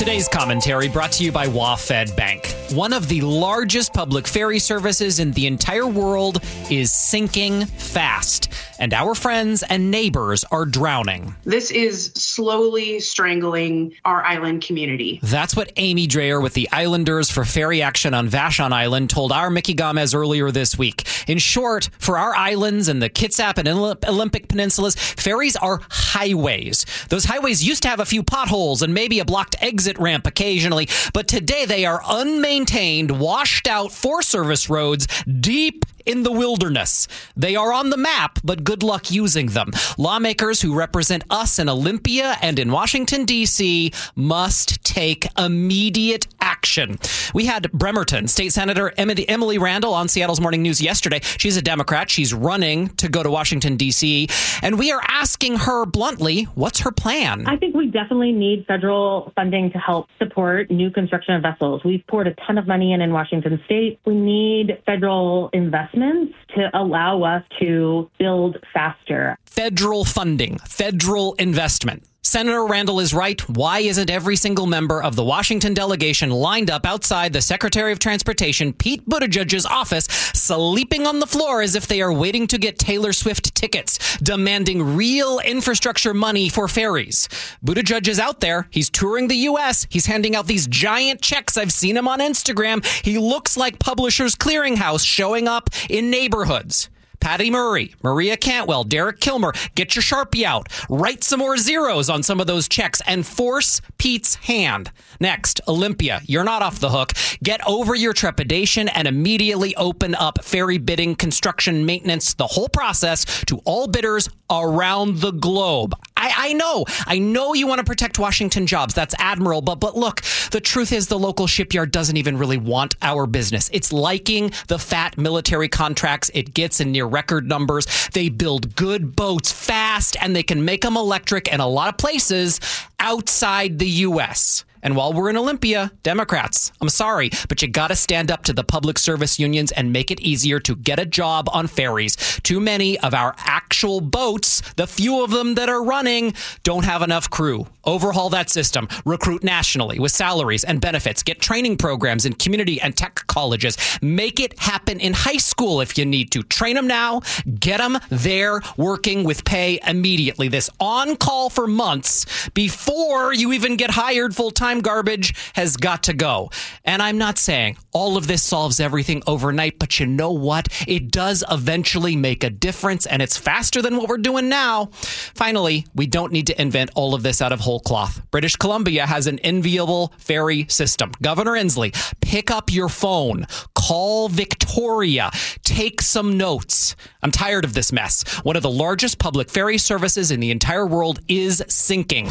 Today's commentary brought to you by WaFd Bank. One of the largest public ferry services in the entire world is sinking fast, and our friends and neighbors are drowning. This is slowly strangling our island community. That's what Amy Dreyer with the Islanders for Ferry Action on Vashon Island told our Micki Gamez earlier this week. In short, for our islands and the Kitsap and Olympic peninsulas, ferries are highways. Those highways used to have a few potholes and maybe a blocked exit ramp occasionally, but today they are unmaintained, washed out Forest Service roads deep in the wilderness. They are on the map, but good luck using them. Lawmakers who represent us in Olympia and in Washington, D.C. must take immediate action. We had Bremerton State Senator Emily Randall on Seattle's Morning News yesterday. She's a Democrat. She's running to go to Washington, D.C. And we are asking her bluntly, what's her plan? I think we definitely need federal funding to help support new construction of vessels. We've poured a ton of money in in Washington State. We need federal investments to allow us to build faster. Federal funding, federal investment. Senator Randall is right. Why isn't every single member of the Washington delegation lined up outside the Secretary of Transportation, Pete Buttigieg's office, sleeping on the floor as if they are waiting to get Taylor Swift tickets, demanding real infrastructure money for ferries? Buttigieg is out there. He's touring the U.S. He's handing out these giant checks. I've seen him on Instagram. He looks like Publishers Clearinghouse showing up in neighborhoods. Patty Murray, Maria Cantwell, Derek Kilmer, get your Sharpie out. Write some more zeros on some of those checks and force Pete's hand. Next, Olympia, you're not off the hook. Get over your trepidation and immediately open up ferry bidding, construction, maintenance, the whole process to all bidders around the globe. I, I know, I know you want to protect Washington jobs. That's admirable. But, but look, the truth is the local shipyard doesn't even really want our business. It's liking the fat military contracts it gets in near record numbers. They build good boats fast and they can make them electric in a lot of places outside the U.S. And while we're in Olympia, Democrats, I'm sorry, but you got to stand up to the public service unions and make it easier to get a job on ferries. Too many of our actual boats, the few of them that are running, don't have enough crew. Overhaul that system. Recruit nationally with salaries and benefits. Get training programs in community and tech colleges. Make it happen in high school if you need to. Train them now. Get them there working with pay immediately. This on call for months before you even get hired full time garbage has got to go. And I'm not saying all of this solves everything overnight, but you know what? It does eventually make a difference, and it's faster than what we're doing now. Finally, we don't need to invent all of this out of whole cloth. British Columbia has an enviable ferry system. Governor Inslee, pick up your phone, call Victoria, take some notes. I'm tired of this mess. One of the largest public ferry services in the entire world is sinking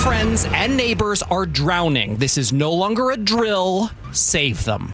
friends and neighbors are drowning. This is no longer a drill. Save them.